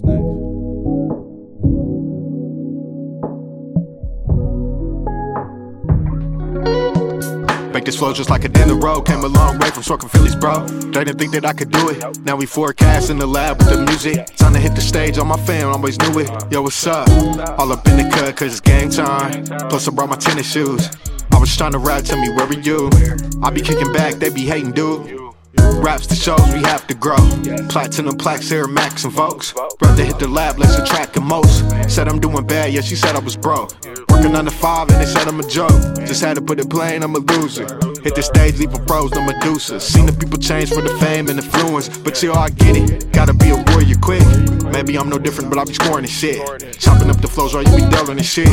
what's next. Make this flow just like a dinner roll. Came a long way from Sorkin Phillies, bro. They didn't think that I could do it. Now we forecast in the lab with the music. Time to hit the stage on my fam, always knew it. Yo, what's up? All up in the cut, cause it's game time. Plus, I brought my tennis shoes. I was trying to ride, tell me, where were you? I be kicking back, they be hating, dude. Raps the shows we have to grow. Platinum plaques, Air Max and Vokes. Rather hit the lab, less attract the most. Said I'm doing bad, yeah, she said I was broke. Working on the five and they said I'm a joke. Just had to put it plain, I'm a loser. Hit the stage, leaving pros, no Medusa. Seen the people change for the fame and the influence. But yo, I get it. Gotta be a warrior quick. Maybe I'm no different, but I be scoring this shit. Chopping up the flows while you be dealing this shit.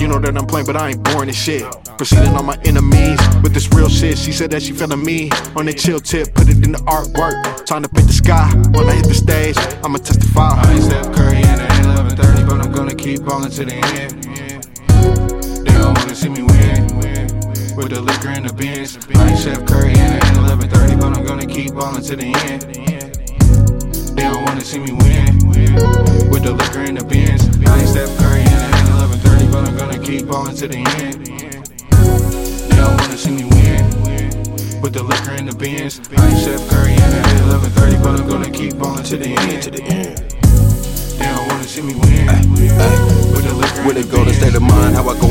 You know that I'm playing, but I ain't boring this shit. Proceeding on my enemies with this real shit. She said that she feeling me on the chill tip. Put it in the artwork. Time to pick the sky. When I hit the stage, I'ma testify. I ain't Steph Curry and it ain't 11:30, but I'm gonna keep ballin' to the end. They don't wanna see me win. With the liquor and the beans. I ain't Steph Curry and it ain't 11:30, but I'm gonna keep ballin' to the end. They don't wanna see me win. With the liquor and the beans. I ain't Steph Curry and it ain't 11:30, but I'm gonna keep ballin' to the end. Don't wanna see me win. With the liquor and the beans. I ain't Steph Curry and it ain't 11:30, but I'm gonna keep ballin' to the end. To the end. They don't wanna see me win. With the liquor they the go, the beans. state of mind, how I go into my grind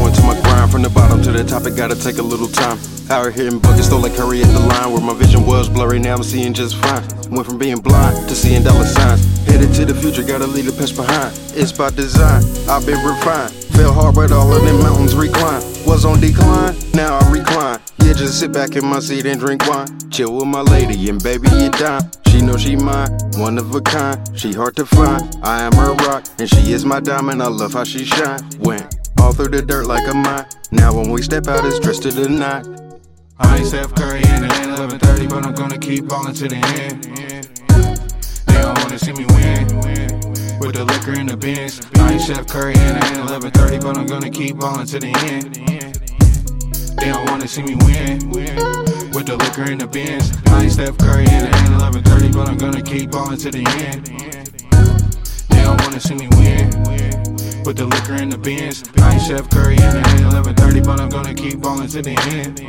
From the bottom to the top, it gotta take a little time. Out hitting buckets, still like hurry at the line. Where my vision was blurry, now I'm seeing just fine. Went from being blind to seeing dollar signs. Headed to the future, gotta leave the past behind. It's by design, I've been refined. Fell hard, but all of them mountains recline. Was on decline, now I recline. Yeah, just sit back in my seat and drink wine. Chill with my lady and baby, you dime She know she mine, one of a kind. She hard to find, I am her rock And she is my diamond, I love how she shine. Went all through the dirt like a mine Now when we step out, it's dressed to the nine I ain't Steph Curry and it ain't 11:30, but I'm gonna keep ballin' to the end. They don't wanna see me win. With the liquor in the bins. I ain't Steph Curry and it ain't 11:30, but I'm gonna keep ballin' to the end. They don't wanna see me win. With the liquor in the bins. I ain't Steph Curry and it ain't 11:30, but I'm gonna keep ballin' to the end. They don't wanna see me win. With the liquor in the bins. I ain't Steph Curry and it ain't 11:30, but I'm gonna keep ballin' to the end.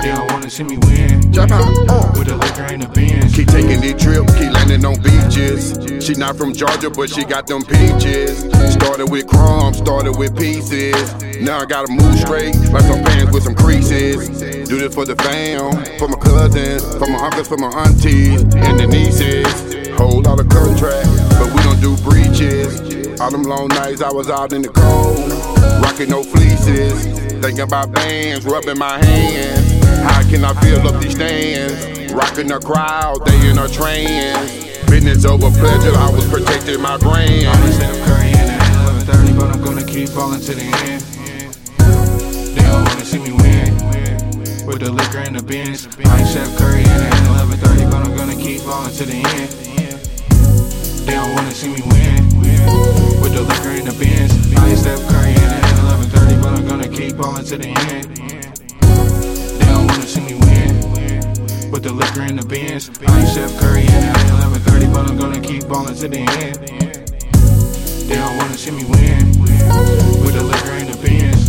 They don't wanna see me win. Drop out. With the liquor in the bins. Keep taking these trips, keep landing on beaches. She not from Georgia, but she got them peaches. Started with crumbs, started with pieces. Now I gotta move straight, like some pants with some creases. Do this for the fam, for my cousins, for my uncles, for my aunties, and the nieces. Whole lot of contract, All them long nights I was out in the cold, rocking no fleeces. Thinking about bands, rubbing my hands. How can I fill up these stands? Rocking the crowd, they in a trance. Business over pleasure, I was protecting my brand. I ain't brand. Steph Curry it ain't 11:30, but I'm gonna keep ballin' to the end. They don't wanna see me win. With the liquor and the beans. I ain't Steph Curry it ain't 11:30, but I'm gonna keep ballin' to the end. They don't wanna see me win. The liquor in the beans. I ain't Steph Curry it ain't 11:30, but I'm gonna keep ballin' to the end. They don't wanna see me win. With the liquor and the beans. I ain't Steph Curry it ain't 11:30, but I'm gonna keep ballin' to the end. They don't wanna see me win with the liquor and the beans.